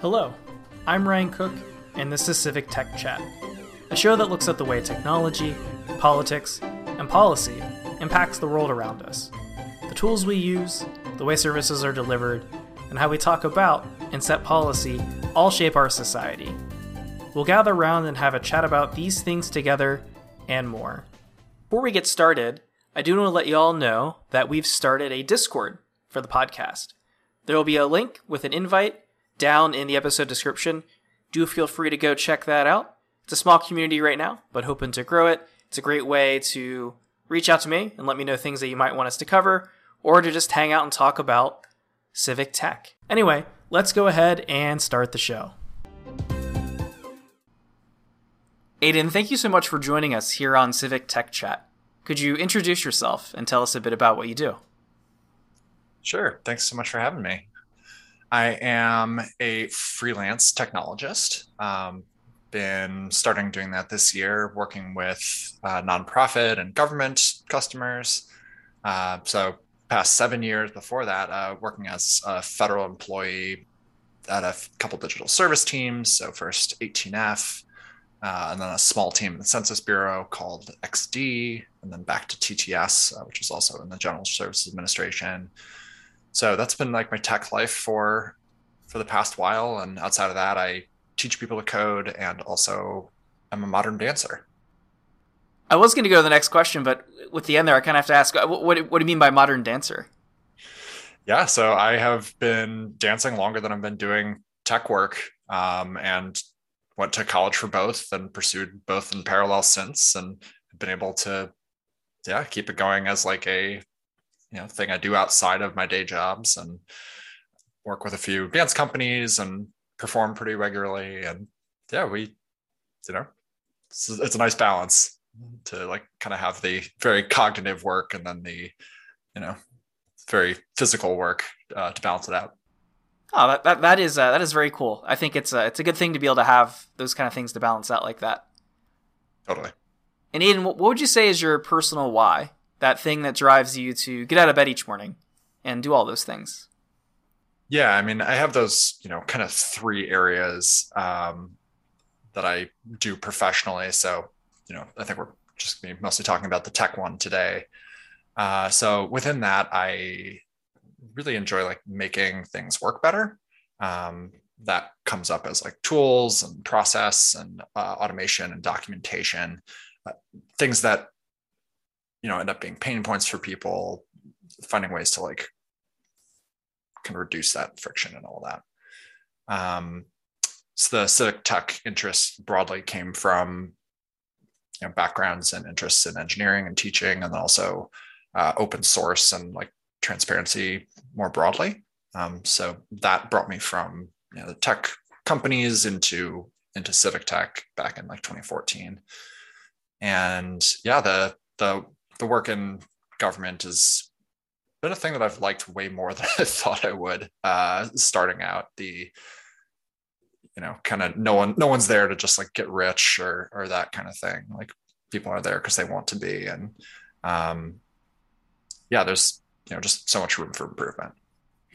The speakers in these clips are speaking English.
Hello, I'm Ryan Cook, and this is Civic Tech Chat, a show that looks at the way technology, politics, and policy impacts the world around us. The tools we use, the way services are delivered, and how we talk about and set policy all shape our society. We'll gather around and have a chat about these things together and more. Before we get started, I do want to let you all know that we've started a Discord for the podcast. There will be a link with an invite down in the episode description. Do feel free to go check that out. It's a small community right now, but hoping to grow it. It's a great way to reach out to me and let me know things that you might want us to cover, or to just hang out and talk about civic tech. Anyway, let's go ahead and start the show. Aiden, thank you so much for joining us here on Civic Tech Chat. Could you introduce yourself and tell us a bit about what you do? Sure. Thanks so much for having me. I am a freelance technologist. Um, been starting doing that this year, working with uh, nonprofit and government customers. Uh, so, past seven years before that, uh, working as a federal employee at a couple digital service teams. So, first 18F, uh, and then a small team in the Census Bureau called XD, and then back to TTS, uh, which is also in the General Services Administration. So that's been like my tech life for for the past while. And outside of that, I teach people to code and also I'm a modern dancer. I was going to go to the next question, but with the end there, I kind of have to ask, what, what, what do you mean by modern dancer? Yeah, so I have been dancing longer than I've been doing tech work, um, and went to college for both, and pursued both in parallel since, and been able to, yeah, keep it going as like a, you know, thing I do outside of my day jobs, and work with a few dance companies and perform pretty regularly. And yeah, we, you know, it's, it's a nice balance to like kind of have the very cognitive work and then the, you know, very physical work uh, to balance it out. Oh, that that, that is uh, that is very cool. I think it's a it's a good thing to be able to have those kind of things to balance out like that. Totally. And Aiden, what would you say is your personal why? That thing that drives you to get out of bed each morning and do all those things. Yeah, I mean, I have those, you know, kind of three areas um, that I do professionally. So, you know, I think we're just be mostly talking about the tech one today. Uh, so within that, I really enjoy like making things work better. Um, that comes up as like tools and process and uh, automation and documentation, uh, things that you know end up being pain points for people. Finding ways to like can reduce that friction and all that. Um, so the civic tech interest broadly came from you know, backgrounds and interests in engineering and teaching, and also uh, open source and like transparency more broadly. Um, so that brought me from you know, the tech companies into into civic tech back in like 2014. And yeah, the the the work in government is been a thing that I've liked way more than I thought I would. Uh, starting out, the you know, kind of no one, no one's there to just like get rich or or that kind of thing. Like people are there because they want to be, and um, yeah, there's you know just so much room for improvement.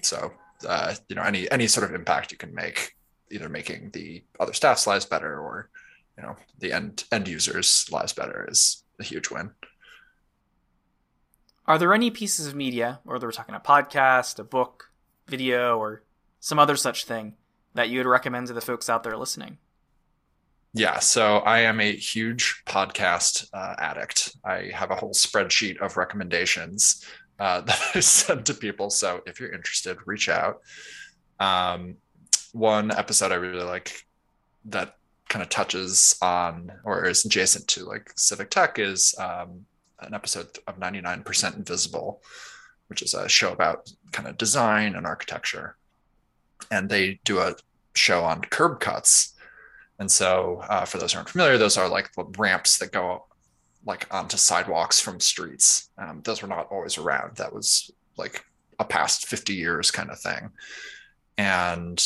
So uh, you know, any any sort of impact you can make, either making the other staff's lives better or you know the end end users' lives better, is a huge win. Are there any pieces of media, whether we're talking a podcast, a book, video, or some other such thing, that you would recommend to the folks out there listening? Yeah, so I am a huge podcast uh, addict. I have a whole spreadsheet of recommendations uh, that I send to people. So if you're interested, reach out. Um, one episode I really like that kind of touches on or is adjacent to like civic tech is um, an episode of 99% Invisible, which is a show about kind of design and architecture. And they do a show on curb cuts. And so, uh, for those who aren't familiar, those are like the ramps that go like onto sidewalks from streets. Um, those were not always around. That was like a past 50 years kind of thing. And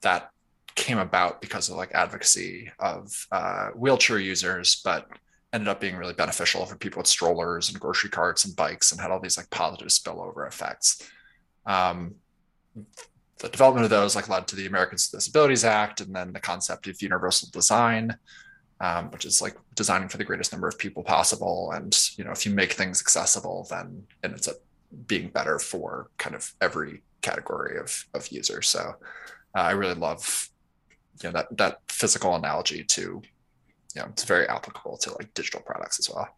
that came about because of like advocacy of uh, wheelchair users, but ended up being really beneficial for people with strollers and grocery carts and bikes and had all these like positive spillover effects. Um, the development of those like led to the Americans with Disabilities Act, and then the concept of universal design, um, which is like designing for the greatest number of people possible. And you know, if you make things accessible, then it ends up being better for kind of every category of of users. So uh, I really love you know that that physical analogy to you know it's very applicable to like digital products as well.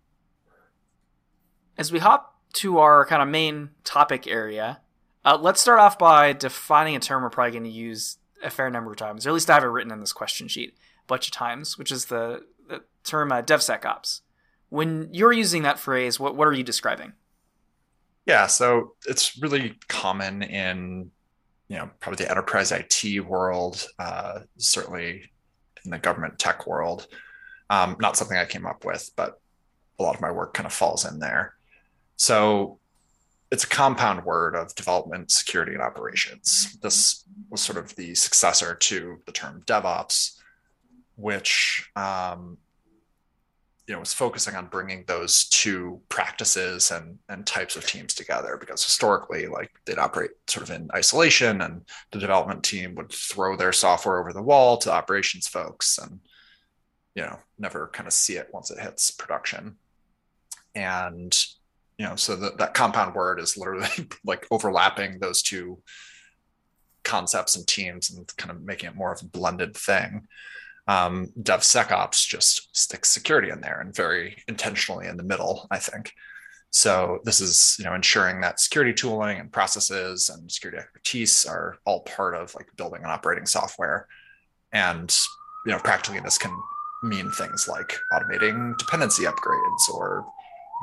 As we hop to our kind of main topic area, uh, let's start off by defining a term we're probably going to use a fair number of times, or at least I have it written in this question sheet a bunch of times, which is the, the term uh, DevSecOps. When you're using that phrase, what, what are you describing? Yeah, so it's really common in you know probably the enterprise IT world, uh, certainly in the government tech world. Um, not something I came up with, but a lot of my work kind of falls in there. So it's a compound word of development, security, and operations. This was sort of the successor to the term DevOps, which um, you know was focusing on bringing those two practices and and types of teams together because historically like they'd operate sort of in isolation and the development team would throw their software over the wall to operations folks and you know never kind of see it once it hits production and you know so that, that compound word is literally like overlapping those two concepts and teams and kind of making it more of a blended thing um, DevSecOps just sticks security in there and very intentionally in the middle, I think. So this is, you know, ensuring that security tooling and processes and security expertise are all part of like building and operating software. And, you know, practically this can mean things like automating dependency upgrades or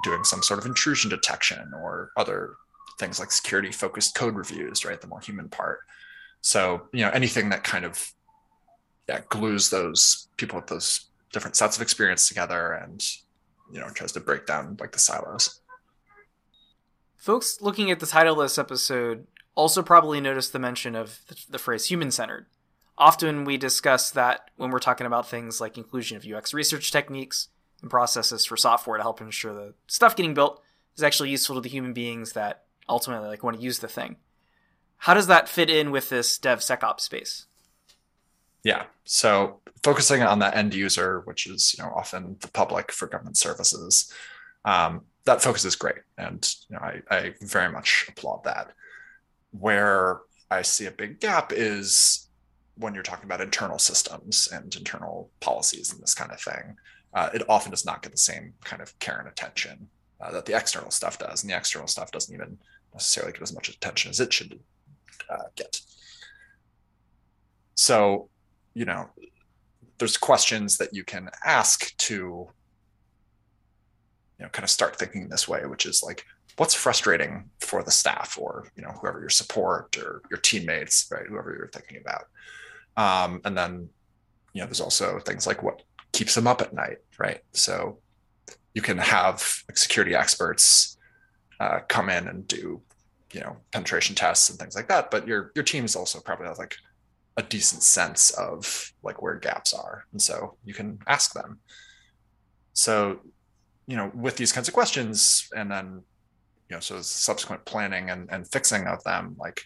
doing some sort of intrusion detection or other things like security focused code reviews, right? The more human part. So, you know, anything that kind of yeah, glues those people with those different sets of experience together and, you know, tries to break down like the silos. Folks looking at the title of this episode also probably noticed the mention of the, the phrase human centered. Often we discuss that when we're talking about things like inclusion of UX research techniques and processes for software to help ensure the stuff getting built is actually useful to the human beings that ultimately like want to use the thing. How does that fit in with this DevSecOps space? Yeah. So focusing on the end user, which is you know often the public for government services, um, that focus is great, and you know I, I very much applaud that. Where I see a big gap is when you're talking about internal systems and internal policies and this kind of thing uh, it often does not get the same kind of care and attention uh, that the external stuff does. And the external stuff doesn't even necessarily get as much attention as it should uh, get. So, you know, there's questions that you can ask to, you know, kind of start thinking this way, which is like, what's frustrating for the staff or, you know, whoever your support or your teammates, right? Whoever you're thinking about. Um, and then, you know, there's also things like what keeps them up at night, right? So you can have security experts uh, come in and do, you know, penetration tests and things like that. But your your team is also probably have like a decent sense of like where gaps are, and so you can ask them. So, you know, with these kinds of questions, and then you know, so subsequent planning and, and fixing of them, like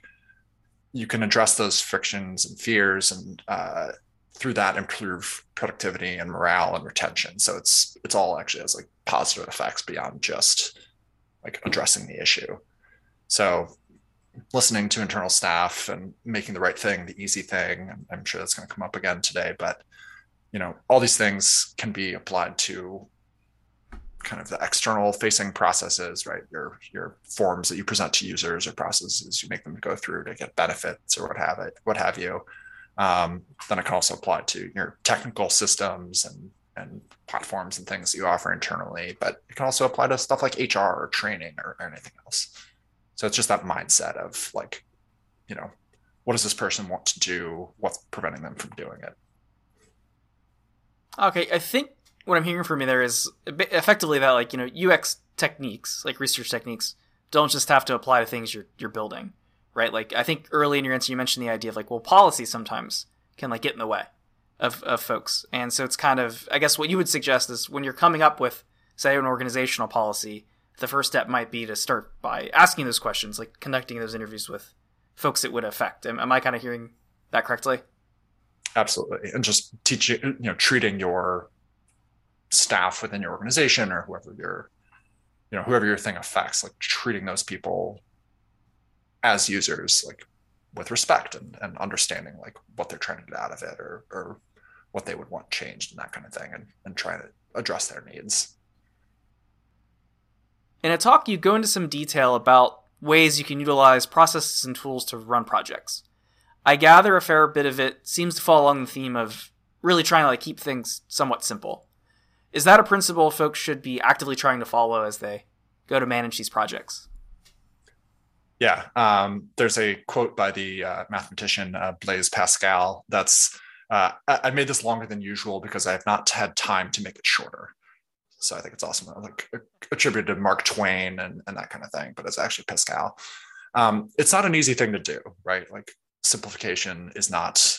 you can address those frictions and fears and uh, through that improve productivity and morale and retention. So it's it's all actually has like positive effects beyond just like addressing the issue. So listening to internal staff and making the right thing the easy thing. I'm sure that's going to come up again today, but you know, all these things can be applied to kind of the external facing processes, right? Your your forms that you present to users or processes you make them go through to get benefits or what have it, what have you. Um, then it can also apply to your technical systems and and platforms and things that you offer internally, but it can also apply to stuff like HR or training or, or anything else. So it's just that mindset of like, you know, what does this person want to do? What's preventing them from doing it? Okay, I think what I'm hearing from you there is effectively that like you know UX techniques, like research techniques, don't just have to apply to things you're you're building right? Like I think early in your answer you mentioned the idea of like, well, policy sometimes can like get in the way of, of folks. And so it's kind of I guess what you would suggest is when you're coming up with, say, an organizational policy, the first step might be to start by asking those questions, like conducting those interviews with folks it would affect. Am, am I kind of hearing that correctly? Absolutely, and just teaching, you know, treating your staff within your organization or whoever your, you know, whoever your thing affects, like treating those people as users, like with respect and, and understanding like what they're trying to get out of it or or what they would want changed and that kind of thing and, and trying to address their needs. In a talk, you go into some detail about ways you can utilize processes and tools to run projects. I gather a fair bit of it seems to fall along the theme of really trying to like keep things somewhat simple. Is that a principle folks should be actively trying to follow as they go to manage these projects? Yeah, um, there's a quote by the uh, mathematician uh, Blaise Pascal that's uh, I made this longer than usual because I have not had time to make it shorter. So I think it's awesome, like attributed to Mark Twain and, and that kind of thing, but it's actually Pascal. Um, it's not an easy thing to do, right? Like simplification is not,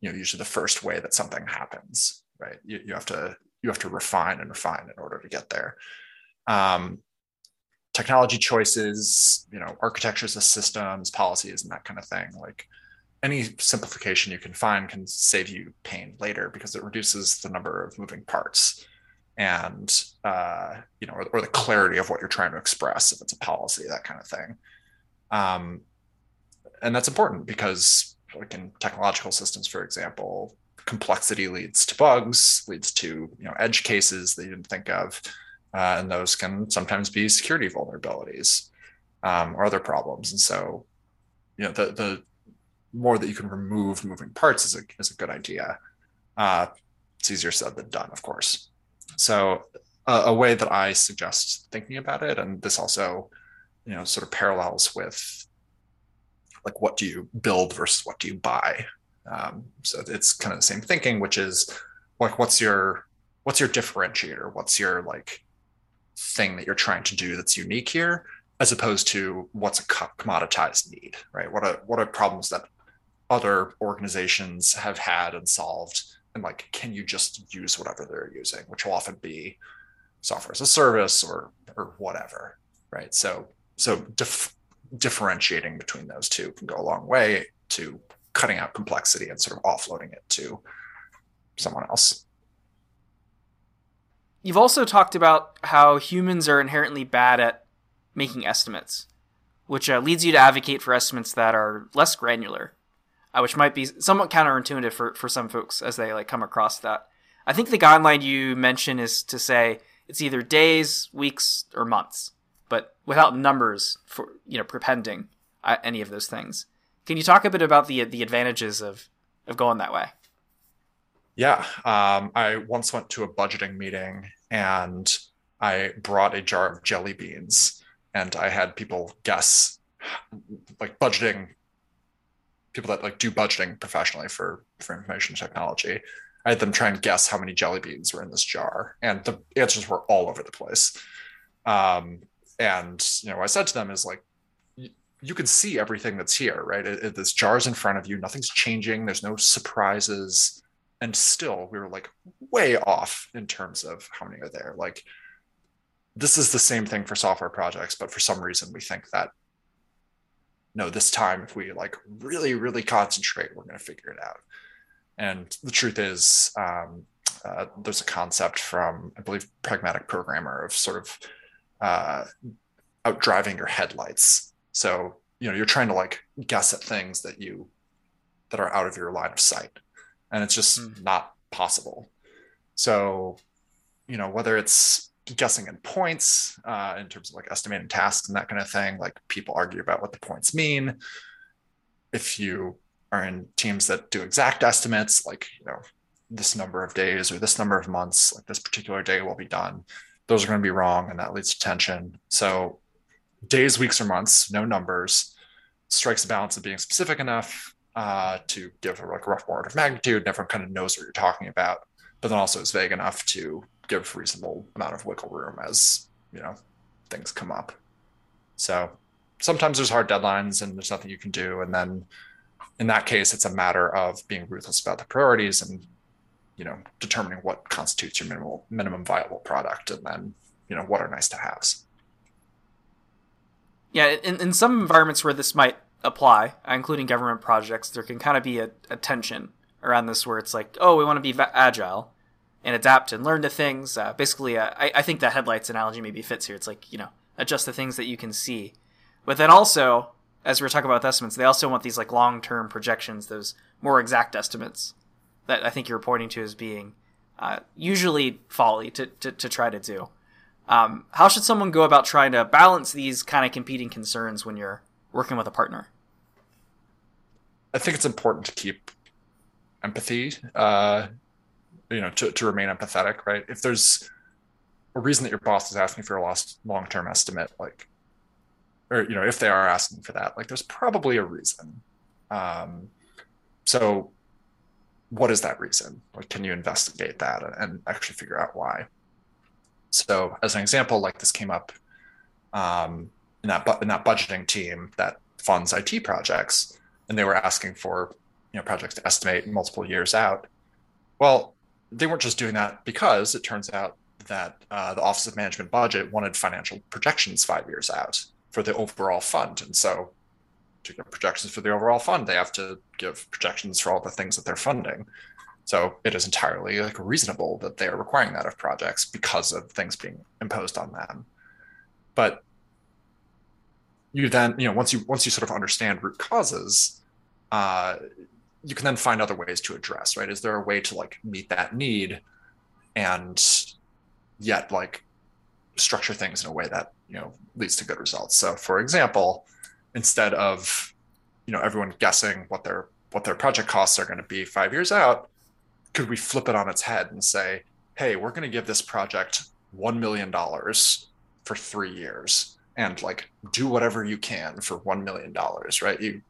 you know, usually the first way that something happens, right? You, you have to you have to refine and refine in order to get there. Um, technology choices, you know, architectures of systems, policies, and that kind of thing. Like any simplification you can find can save you pain later because it reduces the number of moving parts and uh, you know or, or, the clarity of what you're trying to express if it's a policy that kind of thing um, and that's important because like in technological systems for example complexity leads to bugs leads to you know edge cases that you didn't think of uh, and those can sometimes be security vulnerabilities um, or other problems and so you know the the more that you can remove moving parts is a, is a good idea. Uh, it's easier said than done, of course. So a way that I suggest thinking about it, and this also, you know, sort of parallels with like what do you build versus what do you buy. Um, so it's kind of the same thinking, which is like what's your what's your differentiator? What's your like thing that you're trying to do that's unique here, as opposed to what's a commoditized need, right? What are what are problems that other organizations have had and solved and like can you just use whatever they're using which will often be software as a service or or whatever right so so dif- differentiating between those two can go a long way to cutting out complexity and sort of offloading it to someone else you've also talked about how humans are inherently bad at making estimates which uh, leads you to advocate for estimates that are less granular uh, which might be somewhat counterintuitive for, for some folks as they like come across that. I think the guideline you mention is to say it's either days, weeks, or months, but without numbers for you know prepending uh, any of those things. Can you talk a bit about the the advantages of of going that way? Yeah, um, I once went to a budgeting meeting and I brought a jar of jelly beans, and I had people guess like budgeting people that like do budgeting professionally for for information technology. I had them try and guess how many jelly beans were in this jar, and the answers were all over the place. Um, and you know, what I said to them is like, you can see everything that's here, right? It, it, this jar's in front of you. Nothing's changing. There's no surprises, and still, we were like way off in terms of how many are there. Like, this is the same thing for software projects, but for some reason, we think that no, this time if we like really, really concentrate, we're going to figure it out. And the truth is, um, uh, there's a concept from I believe pragmatic programmer of sort of uh, out driving your headlights. So you know you're trying to like guess at things that you that are out of your line of sight, and it's just mm. not possible. So you know whether it's guessing in points uh, in terms of like estimating tasks and that kind of thing. Like people argue about what the points mean. If you are in teams that do exact estimates, like you know this number of days or this number of months, like this particular day will be done, those are going to be wrong, and that leads to tension. So days, weeks, or months, no numbers, strikes a balance of being specific enough uh, to give a, like a rough order of magnitude, and everyone kind of knows what you're talking about, but then also is vague enough to give reasonable amount of wiggle room as you know things come up. So sometimes there's hard deadlines and there's nothing you can do, and then in that case, it's a matter of being ruthless about the priorities and you know determining what constitutes your minimal minimum viable product, and then you know what are nice to haves. Yeah, in, in some environments where this might apply, including government projects, there can kind of be a, a tension around this where it's like, oh, we want to be va- agile and adapt and learn to things. Uh, basically, uh, I, I think the headlights analogy maybe fits here. It's like, you know, adjust the things that you can see. But then also, as we were talking about estimates, they also want these like long term projections, those more exact estimates that I think you're pointing to as being uh, usually folly to, to, to, try to do. Um, how should someone go about trying to balance these kind of competing concerns when you're working with a partner? I think it's important to keep empathy, uh, you know, to, to remain empathetic, right? If there's a reason that your boss is asking for a lost long-term estimate, like, or, you know, if they are asking for that, like there's probably a reason. Um, so what is that reason? Like, can you investigate that and actually figure out why? So as an example, like this came up um, in that bu- in that budgeting team that funds IT projects, and they were asking for you know projects to estimate multiple years out. Well, they weren't just doing that because it turns out that uh, the Office of Management Budget wanted financial projections five years out for the overall fund, and so to get projections for the overall fund, they have to give projections for all the things that they're funding. So it is entirely like reasonable that they are requiring that of projects because of things being imposed on them. But you then, you know, once you once you sort of understand root causes, uh, you can then find other ways to address, right? Is there a way to like meet that need and yet like structure things in a way that, you know, leads to good results? So for example, instead of, you know, everyone guessing what their what their project costs are going to be five years out, could we flip it on its head and say, hey, we're going to give this project $1 million for three years and like do whatever you can for $1 million, right? You,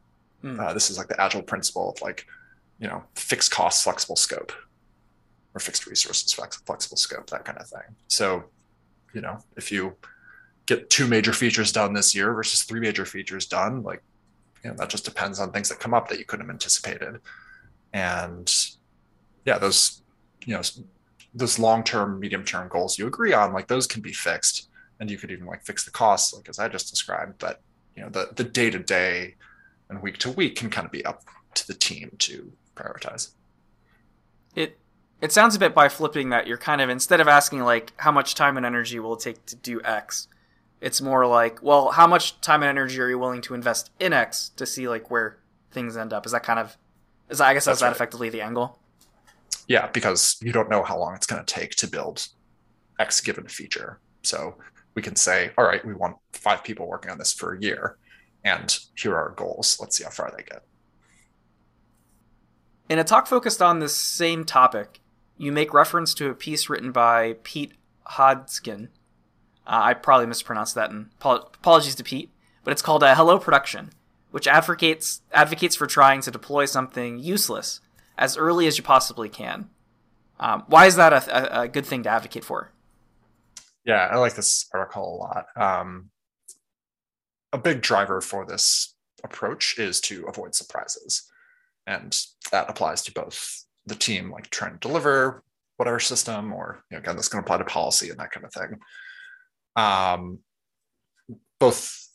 mm. uh, this is like the agile principle of like, you know, fixed cost, flexible scope or fixed resources, flexible scope, that kind of thing. So, you know, if you get two major features done this year versus three major features done, like, you know, that just depends on things that come up that you couldn't have anticipated. And yeah, those you know those long term, medium term goals you agree on, like those can be fixed, and you could even like fix the costs, like as I just described. But you know the the day to day and week to week can kind of be up to the team to prioritize. It it sounds a bit by flipping that you're kind of instead of asking like how much time and energy will it take to do X, it's more like well how much time and energy are you willing to invest in X to see like where things end up. Is that kind of is that, I guess that's, that's that effectively the angle? Yeah, because you don't know how long it's going to take to build X given feature. So we can say, all right, we want five people working on this for a year, and here are our goals. Let's see how far they get. In a talk focused on this same topic, you make reference to a piece written by Pete Hodgson. Uh, I probably mispronounced that, and apologies to Pete, but it's called a Hello Production, which advocates advocates for trying to deploy something useless as early as you possibly can. Um, why is that a, a, good thing to advocate for? Yeah, I like this article a lot. Um, a big driver for this approach is to avoid surprises. And that applies to both the team, like trying to deliver whatever system, or you know, again, that's going to apply to policy and that kind of thing. Um, both,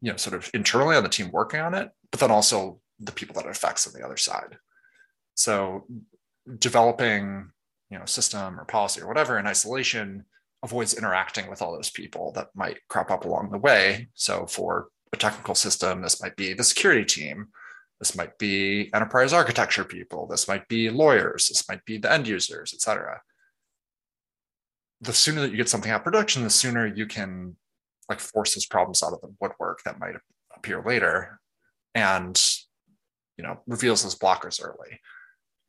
you know, sort of internally on the team working on it, but then also the people that it affects on the other side. So developing, you know, system or policy or whatever in isolation avoids interacting with all those people that might crop up along the way. So for a technical system, this might be the security team. This might be enterprise architecture people. This might be lawyers. This might be the end users, et cetera. The sooner that you get something out of production, the sooner you can like force those problems out of the woodwork that might appear later and you know reveals those blockers early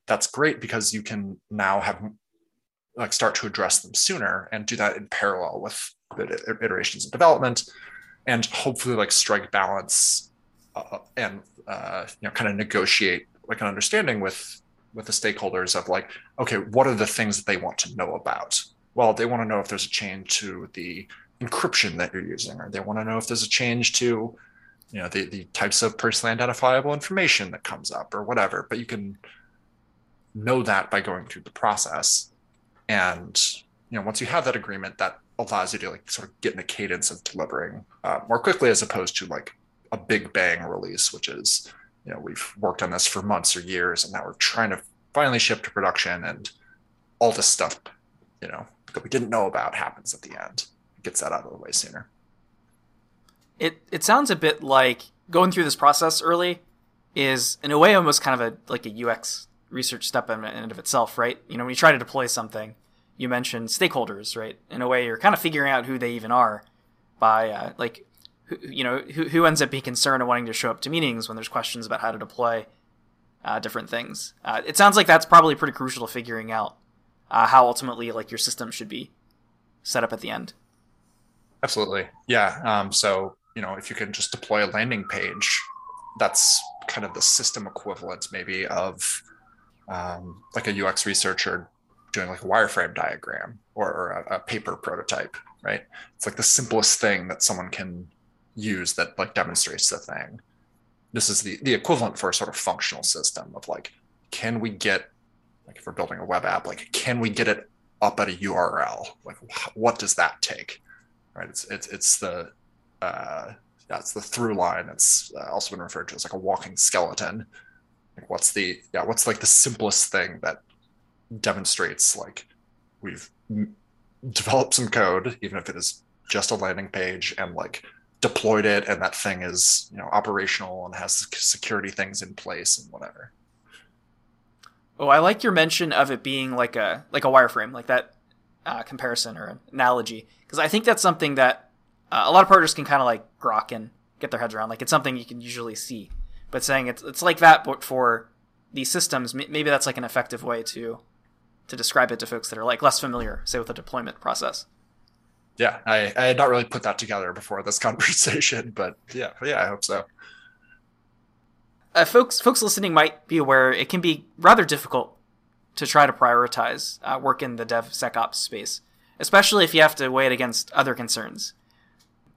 that's great because you can now have like start to address them sooner and do that in parallel with the iterations of development and hopefully like strike balance uh, and uh, you know kind of negotiate like an understanding with with the stakeholders of like okay what are the things that they want to know about? Well they want to know if there's a change to the encryption that you're using or they want to know if there's a change to you know the, the types of personally identifiable information that comes up or whatever but you can know that by going through the process. And you know, once you have that agreement, that allows you to like sort of get in a cadence of delivering uh, more quickly, as opposed to like a big bang release, which is, you know, we've worked on this for months or years, and now we're trying to finally ship to production, and all this stuff, you know, that we didn't know about happens at the end. It gets that out of the way sooner. It it sounds a bit like going through this process early is in a way almost kind of a like a UX research step in and of itself, right? You know, when you try to deploy something, you mentioned stakeholders, right? In a way, you're kind of figuring out who they even are by uh, like, who, you know, who, who ends up being concerned and wanting to show up to meetings when there's questions about how to deploy uh, different things. Uh, it sounds like that's probably pretty crucial to figuring out uh, how ultimately like your system should be set up at the end. Absolutely, yeah. Um, so you know, if you can just deploy a landing page, that's kind of the system equivalent, maybe of um, like a UX researcher doing like a wireframe diagram or, or a, a, paper prototype, right? It's like the simplest thing that someone can use that like demonstrates the thing. This is the the equivalent for a sort of functional system of like, can we get like if we're building a web app, like can we get it up at a URL? Like what does that take? Right? It's it's it's the uh, yeah, it's the through line. It's uh, also been referred to as like a walking skeleton. What's the yeah what's like the simplest thing that demonstrates like we've developed some code, even if it is just a landing page, and like deployed it, and that thing is you know operational and has security things in place and whatever. Oh, I like your mention of it being like a like a wireframe, like that uh, comparison or analogy, because I think that's something that uh, a lot of partners can kind of like grok and get their heads around. Like it's something you can usually see, but saying it's it's like that, but for these systems, maybe that's like an effective way to to describe it to folks that are like less familiar, say with the deployment process. Yeah, I, I had not really put that together before this conversation, but yeah, yeah, I hope so. Uh, folks, folks listening might be aware it can be rather difficult to try to prioritize uh, work in the DevSecOps space, especially if you have to weigh it against other concerns.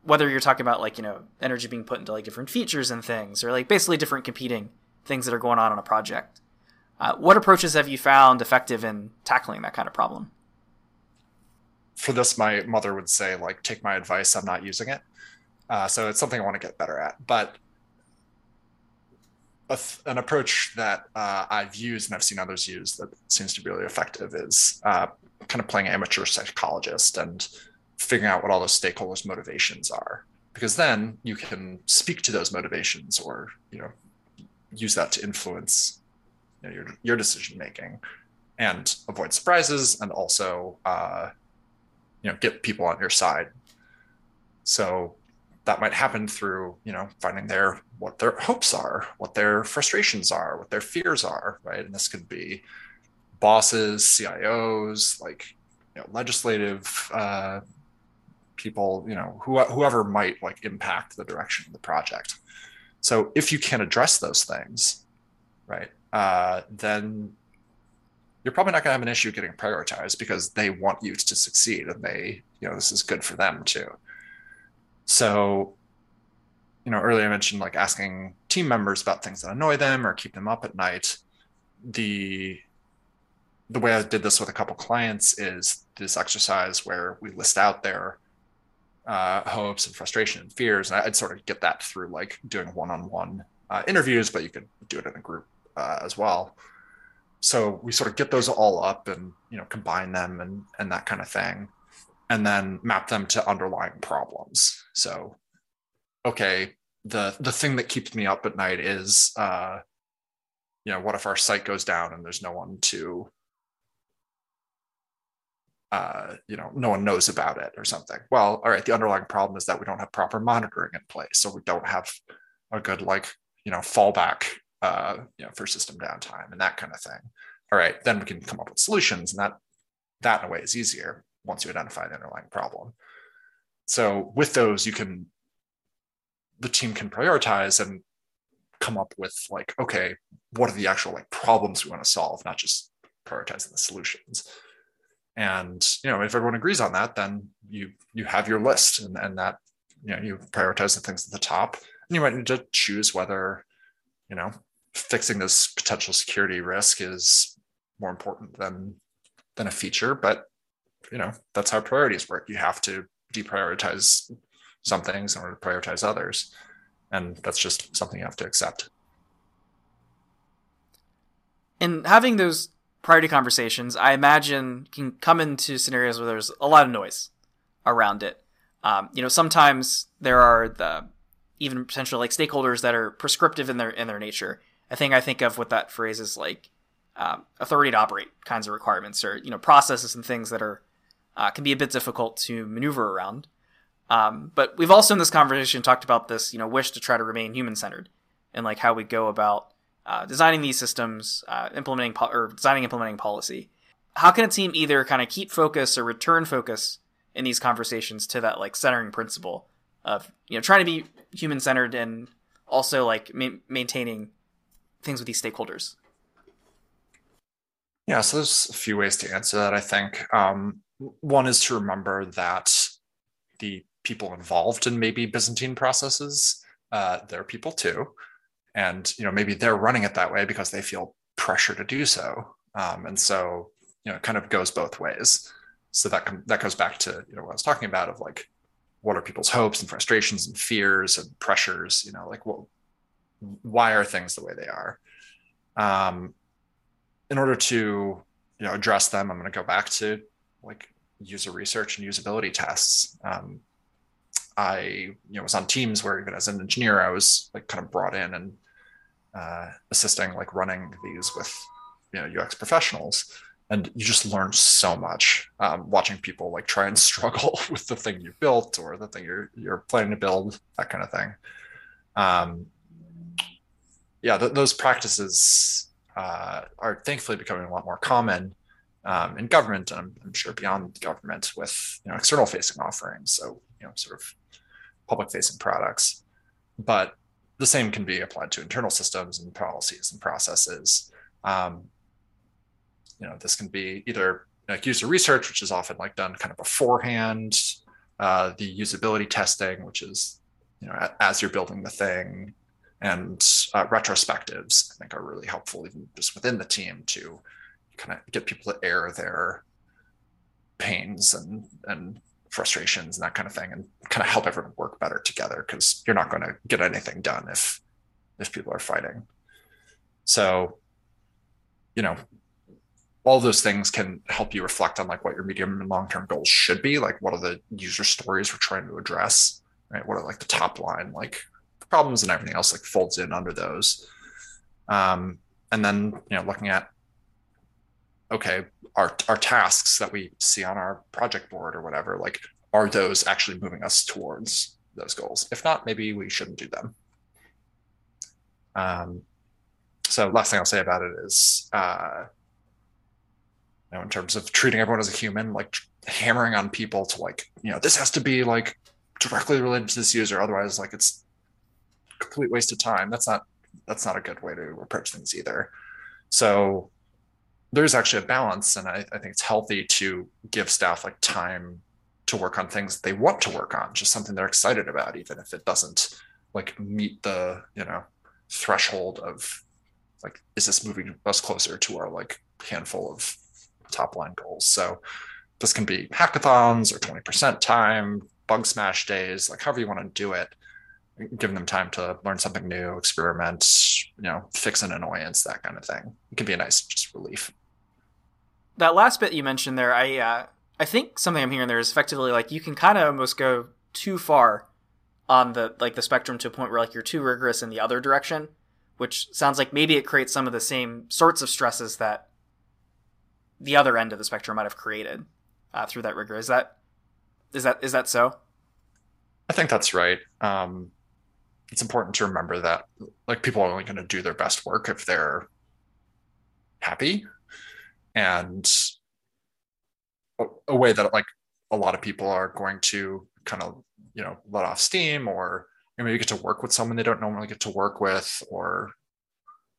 Whether you're talking about like you know energy being put into like different features and things, or like basically different competing things that are going on on a project. Uh, what approaches have you found effective in tackling that kind of problem? For this, my mother would say, like, take my advice. I'm not using it. Uh, so it's something I want to get better at. But th- an approach that uh, I've used and I've seen others use that seems to be really effective is uh, kind of playing amateur psychologist and figuring out what all those stakeholders' motivations are. Because then you can speak to those motivations or, you know, use that to influence you know, your your decision making and avoid surprises and also uh, you know get people on your side so that might happen through you know finding their what their hopes are what their frustrations are what their fears are right and this could be bosses CIOs like you know legislative uh, people you know who, whoever might like impact the direction of the project so if you can't address those things right uh, then you're probably not going to have an issue getting prioritized because they want you to succeed and they, you know, this is good for them too. So, you know, earlier I mentioned like asking team members about things that annoy them or keep them up at night. The the way I did this with a couple clients is this exercise where we list out their uh, hopes and frustration and fears, and I'd sort of get that through like doing one-on-one uh, interviews, but you could do it in a group uh, as well. So we sort of get those all up and you know combine them and and that kind of thing, and then map them to underlying problems. So, okay, the the thing that keeps me up at night is, uh, you know, what if our site goes down and there's no one to uh, you know, no one knows about it or something. Well, all right, the underlying problem is that we don't have proper monitoring in place. So we don't have a good, like, you know, fallback uh, you know, for system downtime and that kind of thing. All right, then we can come up with solutions, and that that in a way is easier once you identify the underlying problem. So with those, you can the team can prioritize and come up with like, okay, what are the actual like problems we want to solve, not just prioritizing the solutions. And you know, if everyone agrees on that, then you you have your list, and, and that you know you prioritize the things at the top, and you might need to choose whether you know fixing this potential security risk is more important than than a feature. But you know that's how priorities work. You have to deprioritize some things in order to prioritize others. And that's just something you have to accept. And having those priority conversations, I imagine, can come into scenarios where there's a lot of noise around it. Um, you know, sometimes there are the even potential like stakeholders that are prescriptive in their in their nature. I think I think of what that phrase is like um, authority to operate kinds of requirements or you know processes and things that are uh, can be a bit difficult to maneuver around. Um, but we've also in this conversation talked about this you know wish to try to remain human centered and like how we go about uh, designing these systems, uh, implementing po- or designing implementing policy. How can a team either kind of keep focus or return focus in these conversations to that like centering principle of you know trying to be human centered and also like ma- maintaining things with these stakeholders? Yeah, so there's a few ways to answer that. I think um, one is to remember that the people involved in maybe Byzantine processes, uh, they're people too and you know maybe they're running it that way because they feel pressure to do so. Um, and so you know it kind of goes both ways. So that com- that goes back to you know what i was talking about of like what are people's hopes and frustrations and fears and pressures you know like what why are things the way they are? Um, in order to you know address them i'm going to go back to like user research and usability tests. Um, i you know was on teams where even as an engineer i was like kind of brought in and uh, assisting like running these with you know UX professionals, and you just learn so much um, watching people like try and struggle with the thing you built or the thing you're you're planning to build, that kind of thing. Um, yeah, th- those practices uh, are thankfully becoming a lot more common um, in government, and I'm, I'm, sure beyond government with you know external facing offerings, so you know sort of public facing products. But the same can be applied to internal systems and policies and processes. Um, you know, this can be either like user research, which is often like done kind of beforehand, uh, the usability testing, which is you know as you're building the thing, and uh, retrospectives. I think are really helpful even just within the team to kind of get people to air their pains and and frustrations and that kind of thing and kind of help everyone work better together because you're not going to get anything done if if people are fighting. So you know all those things can help you reflect on like what your medium and long term goals should be like what are the user stories we're trying to address right? What are like the top line like problems and everything else like folds in under those. Um, and then you know looking at okay our our tasks that we see on our project board or whatever like are those actually moving us towards those goals? If not maybe we shouldn't do them. Um, so last thing i'll say about it is uh, you know in terms of treating everyone as a human like hammering on people to like you know this has to be like directly related to this user otherwise like it's complete waste of time. That's not that's not a good way to approach things either. So there's actually a balance and I, I, think it's healthy to give staff like time to work on things they want to work on just something they're excited about even if it doesn't like meet the you know threshold of like is this moving us closer to our like handful of top line goals? So this can be hackathons or 20% time bug smash days like however you want to do it. Giving them time to learn something new experiment you know fix an annoyance that kind of thing. It can be a nice just relief that last bit you mentioned there, I uh, I think something I'm hearing there is effectively like you can kind of almost go too far on the like the spectrum to a point where like you're too rigorous in the other direction, which sounds like maybe it creates some of the same sorts of stresses that the other end of the spectrum might have created uh, through that rigor. Is that is that is that so? I think that's right. Um, it's important to remember that like people are only going to do their best work if they're happy and a, way that like a lot of people are going to kind of you know let off steam or you know, maybe get to work with someone they don't normally get to work with or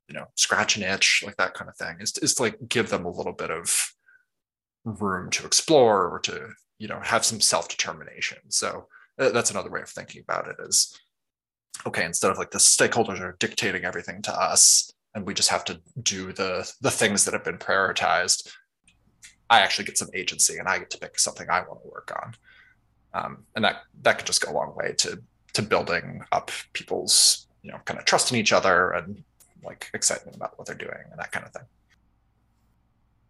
you know scratch an itch like that kind of thing. Is, is to like give them a little bit of room to explore or to you know have some self-determination. So uh, that's another way of thinking about it is okay instead of like the stakeholders are dictating everything to us and we just have to do the the things that have been prioritized i actually get some agency and i get to pick something i want to work on. Um, and that that could just go a long way to to building up people's you know kind of trust in each other and like excitement about what they're doing and that kind of thing.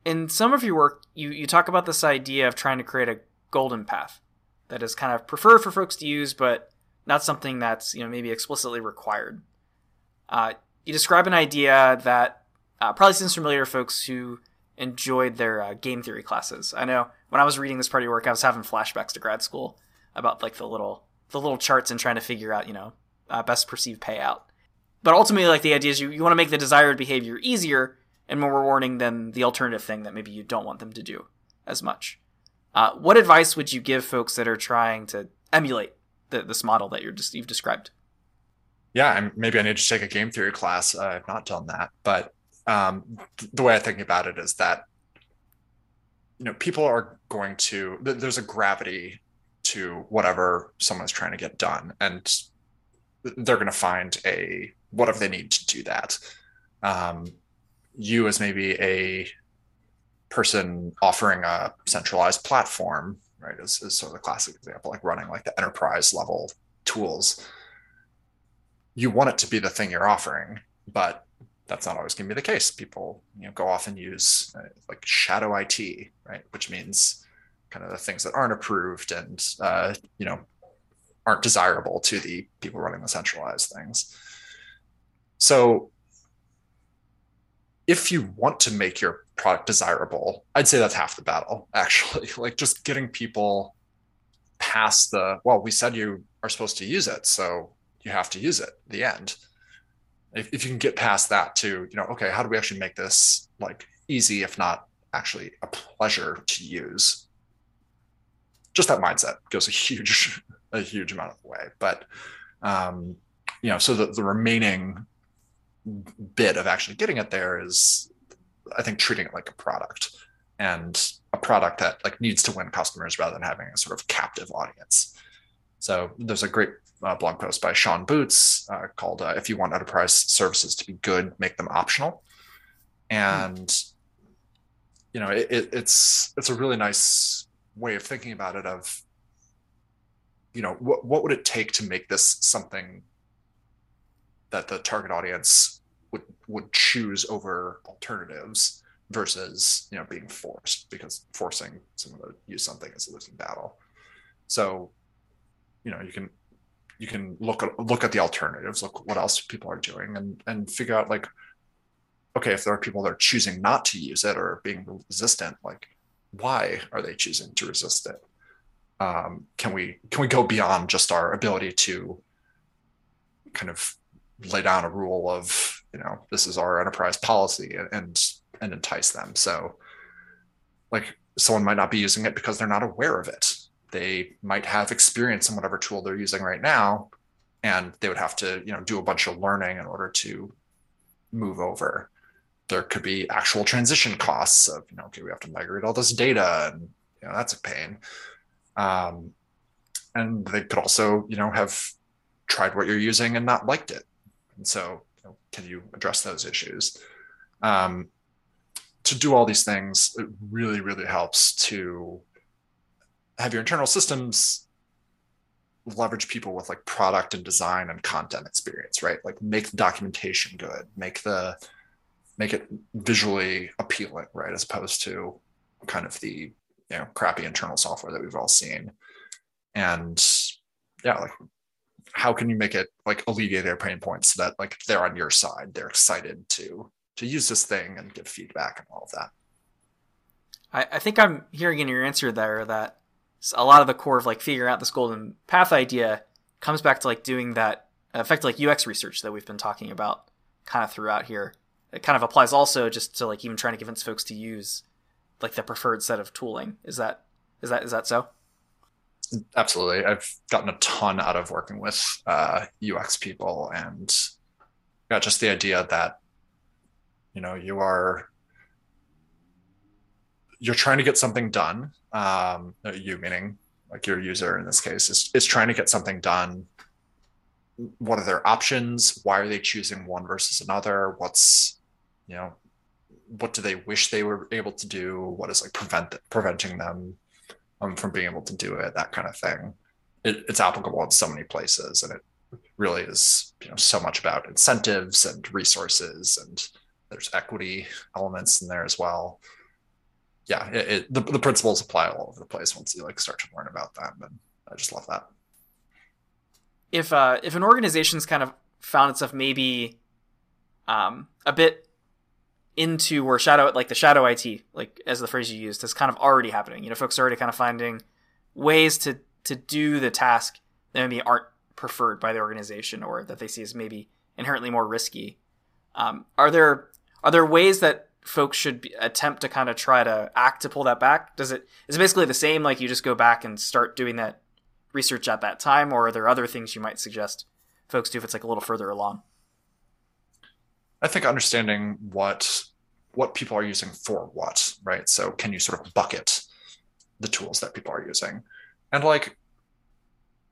In some of your work you you talk about this idea of trying to create a golden path that is kind of preferred for folks to use but not something that's you know maybe explicitly required. Uh, you describe an idea that uh, probably seems familiar to folks who enjoyed their uh, game theory classes. I know when I was reading this part of your work, I was having flashbacks to grad school about like the little the little charts and trying to figure out you know uh, best perceived payout. But ultimately, like the idea is you, you want to make the desired behavior easier and more rewarding than the alternative thing that maybe you don't want them to do as much. Uh, what advice would you give folks that are trying to emulate the, this model that you're just you've described? Yeah, maybe I need to take a game theory class. Uh, I've not done that, but um, the way I think about it is that you know people are going to there's a gravity to whatever someone's trying to get done, and they're going to find a whatever they need to do that. Um, you as maybe a person offering a centralized platform, right, is, is sort of the classic example, like running like the enterprise level tools. You want it to be the thing you're offering, but that's not always going to be the case. People, you know, go off and use uh, like shadow IT, right, which means kind of the things that aren't approved and uh, you know aren't desirable to the people running the centralized things. So, if you want to make your product desirable, I'd say that's half the battle. Actually, like just getting people past the well, we said you are supposed to use it, so you have to use it. The end. If, if you can get past that to you know okay how do we actually make this like easy if not actually a pleasure to use? Just that mindset goes a huge a huge amount of the way. But um you know so the, the remaining bit of actually getting it there is i think treating it like a product and a product that like needs to win customers rather than having a sort of captive audience. So there's a great uh, blog post by Sean Boots uh, called uh, "If You Want Enterprise Services to Be Good, Make Them Optional," and you know it, it, it's it's a really nice way of thinking about it. Of you know what what would it take to make this something that the target audience would would choose over alternatives versus you know being forced because forcing someone to use something is a losing battle. So you know you can you can look at look at the alternatives, look what else people are doing, and and figure out like, okay, if there are people that are choosing not to use it or being resistant, like why are they choosing to resist it? Um, can we can we go beyond just our ability to kind of lay down a rule of you know this is our enterprise policy and and, and entice them? So like someone might not be using it because they're not aware of it they might have experience in whatever tool they're using right now and they would have to you know do a bunch of learning in order to move over. There could be actual transition costs of you know okay we have to migrate all this data and you know that's a pain. Um, and they could also you know have tried what you're using and not liked it. And so you know, can you address those issues? Um, to do all these things it really really helps to have your internal systems leverage people with like product and design and content experience, right? Like make the documentation good, make the make it visually appealing, right? As opposed to kind of the you know crappy internal software that we've all seen. And yeah, like how can you make it like alleviate their pain points so that like they're on your side, they're excited to to use this thing and give feedback and all of that. I, I think I'm hearing in your answer there that a lot of the core of like figuring out this golden path idea comes back to like doing that effect like UX research that we've been talking about kind of throughout here. It kind of applies also just to like even trying to convince folks to use like the preferred set of tooling. Is that is that is that so? Absolutely. I've gotten a ton out of working with uh, UX people and yeah, just the idea that you know you are you're trying to get something done. Um, you meaning like your user in this case is, is trying to get something done. What are their options? Why are they choosing one versus another? What's, you know, what do they wish they were able to do? What is like prevent preventing them um, from being able to do it? That kind of thing. it, it's applicable in so many places, and it really is you know so much about incentives and resources, and there's equity elements in there as well. Yeah, it, it, the the principles apply all over the place once you like start to learn about them, and I just love that. If uh, if an organization's kind of found itself maybe um, a bit into where shadow like the shadow IT, like as the phrase you used, is kind of already happening. You know, folks are already kind of finding ways to to do the task that maybe aren't preferred by the organization or that they see as maybe inherently more risky. Um, are there are there ways that folks should be, attempt to kind of try to act to pull that back? Does it is it basically the same like you just go back and start doing that research at that time, or are there other things you might suggest folks do if it's like a little further along? I think understanding what what people are using for what, right? So can you sort of bucket the tools that people are using? And like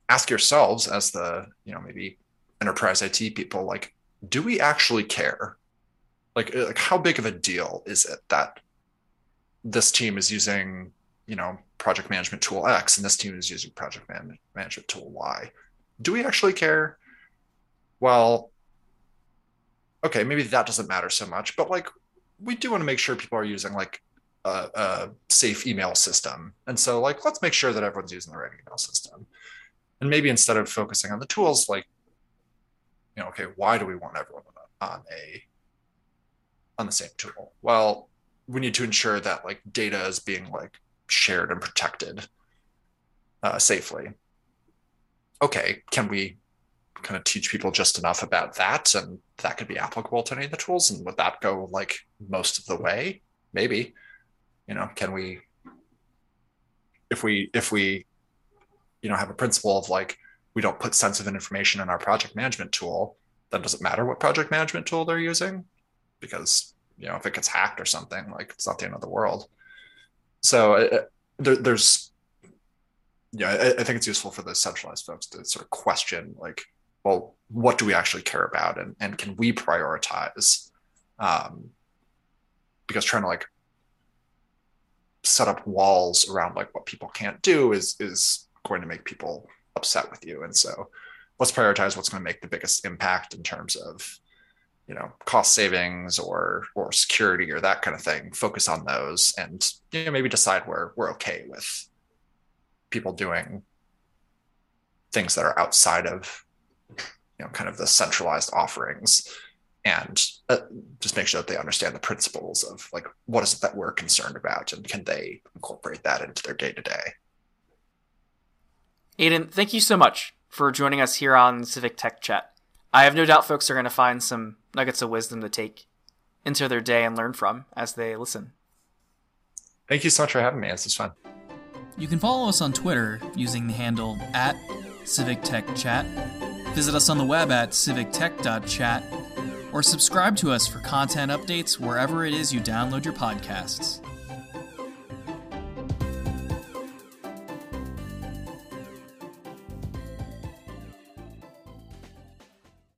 ask yourselves as the, you know, maybe enterprise IT people, like, do we actually care? Like, uh, like how big of a deal is it that this team is using, you know, project management tool X and this team is using project man- management tool Y? Do we actually care? Well, okay, maybe that doesn't matter so much, but like we do want to make sure people are using like a, a, safe email system. And so like let's make sure that everyone's using the right email system. And maybe instead of focusing on the tools, like, you know, okay, why do we want everyone on a on the same tool? Well, we need to ensure that like data is being like shared and protected uh, safely. Okay, can we kind of teach people just enough about that and that could be applicable to any of the tools and would that go like most of the way maybe you know can we if we if we you know have a principle of like we don't put sensitive information in our project management tool then does it matter what project management tool they're using because you know if it gets hacked or something like it's not the end of the world so uh, uh there, there's yeah I, I think it's useful for the centralized folks to sort of question like well, what do we actually care about, and and can we prioritize? Um, because trying to like set up walls around like what people can't do is is going to make people upset with you, and so let's prioritize what's going to make the biggest impact in terms of you know cost savings or or security or that kind of thing focus on those and you know maybe decide where we're okay with people doing things that are outside of you know kind of the centralized offerings and uh, just make sure that they understand the principles of like what is it that we're concerned about and can they incorporate that into their day to day aiden thank you so much for joining us here on Civic Tech Chat. I have no doubt folks are going to find some nuggets of wisdom to take into their day and learn from as they listen. Thank you so much for having me. This is fun. You can follow us on Twitter using the handle at Civic Tech Chat Visit us on the web at civictech.chat or subscribe to us for content updates wherever it is you download your podcasts.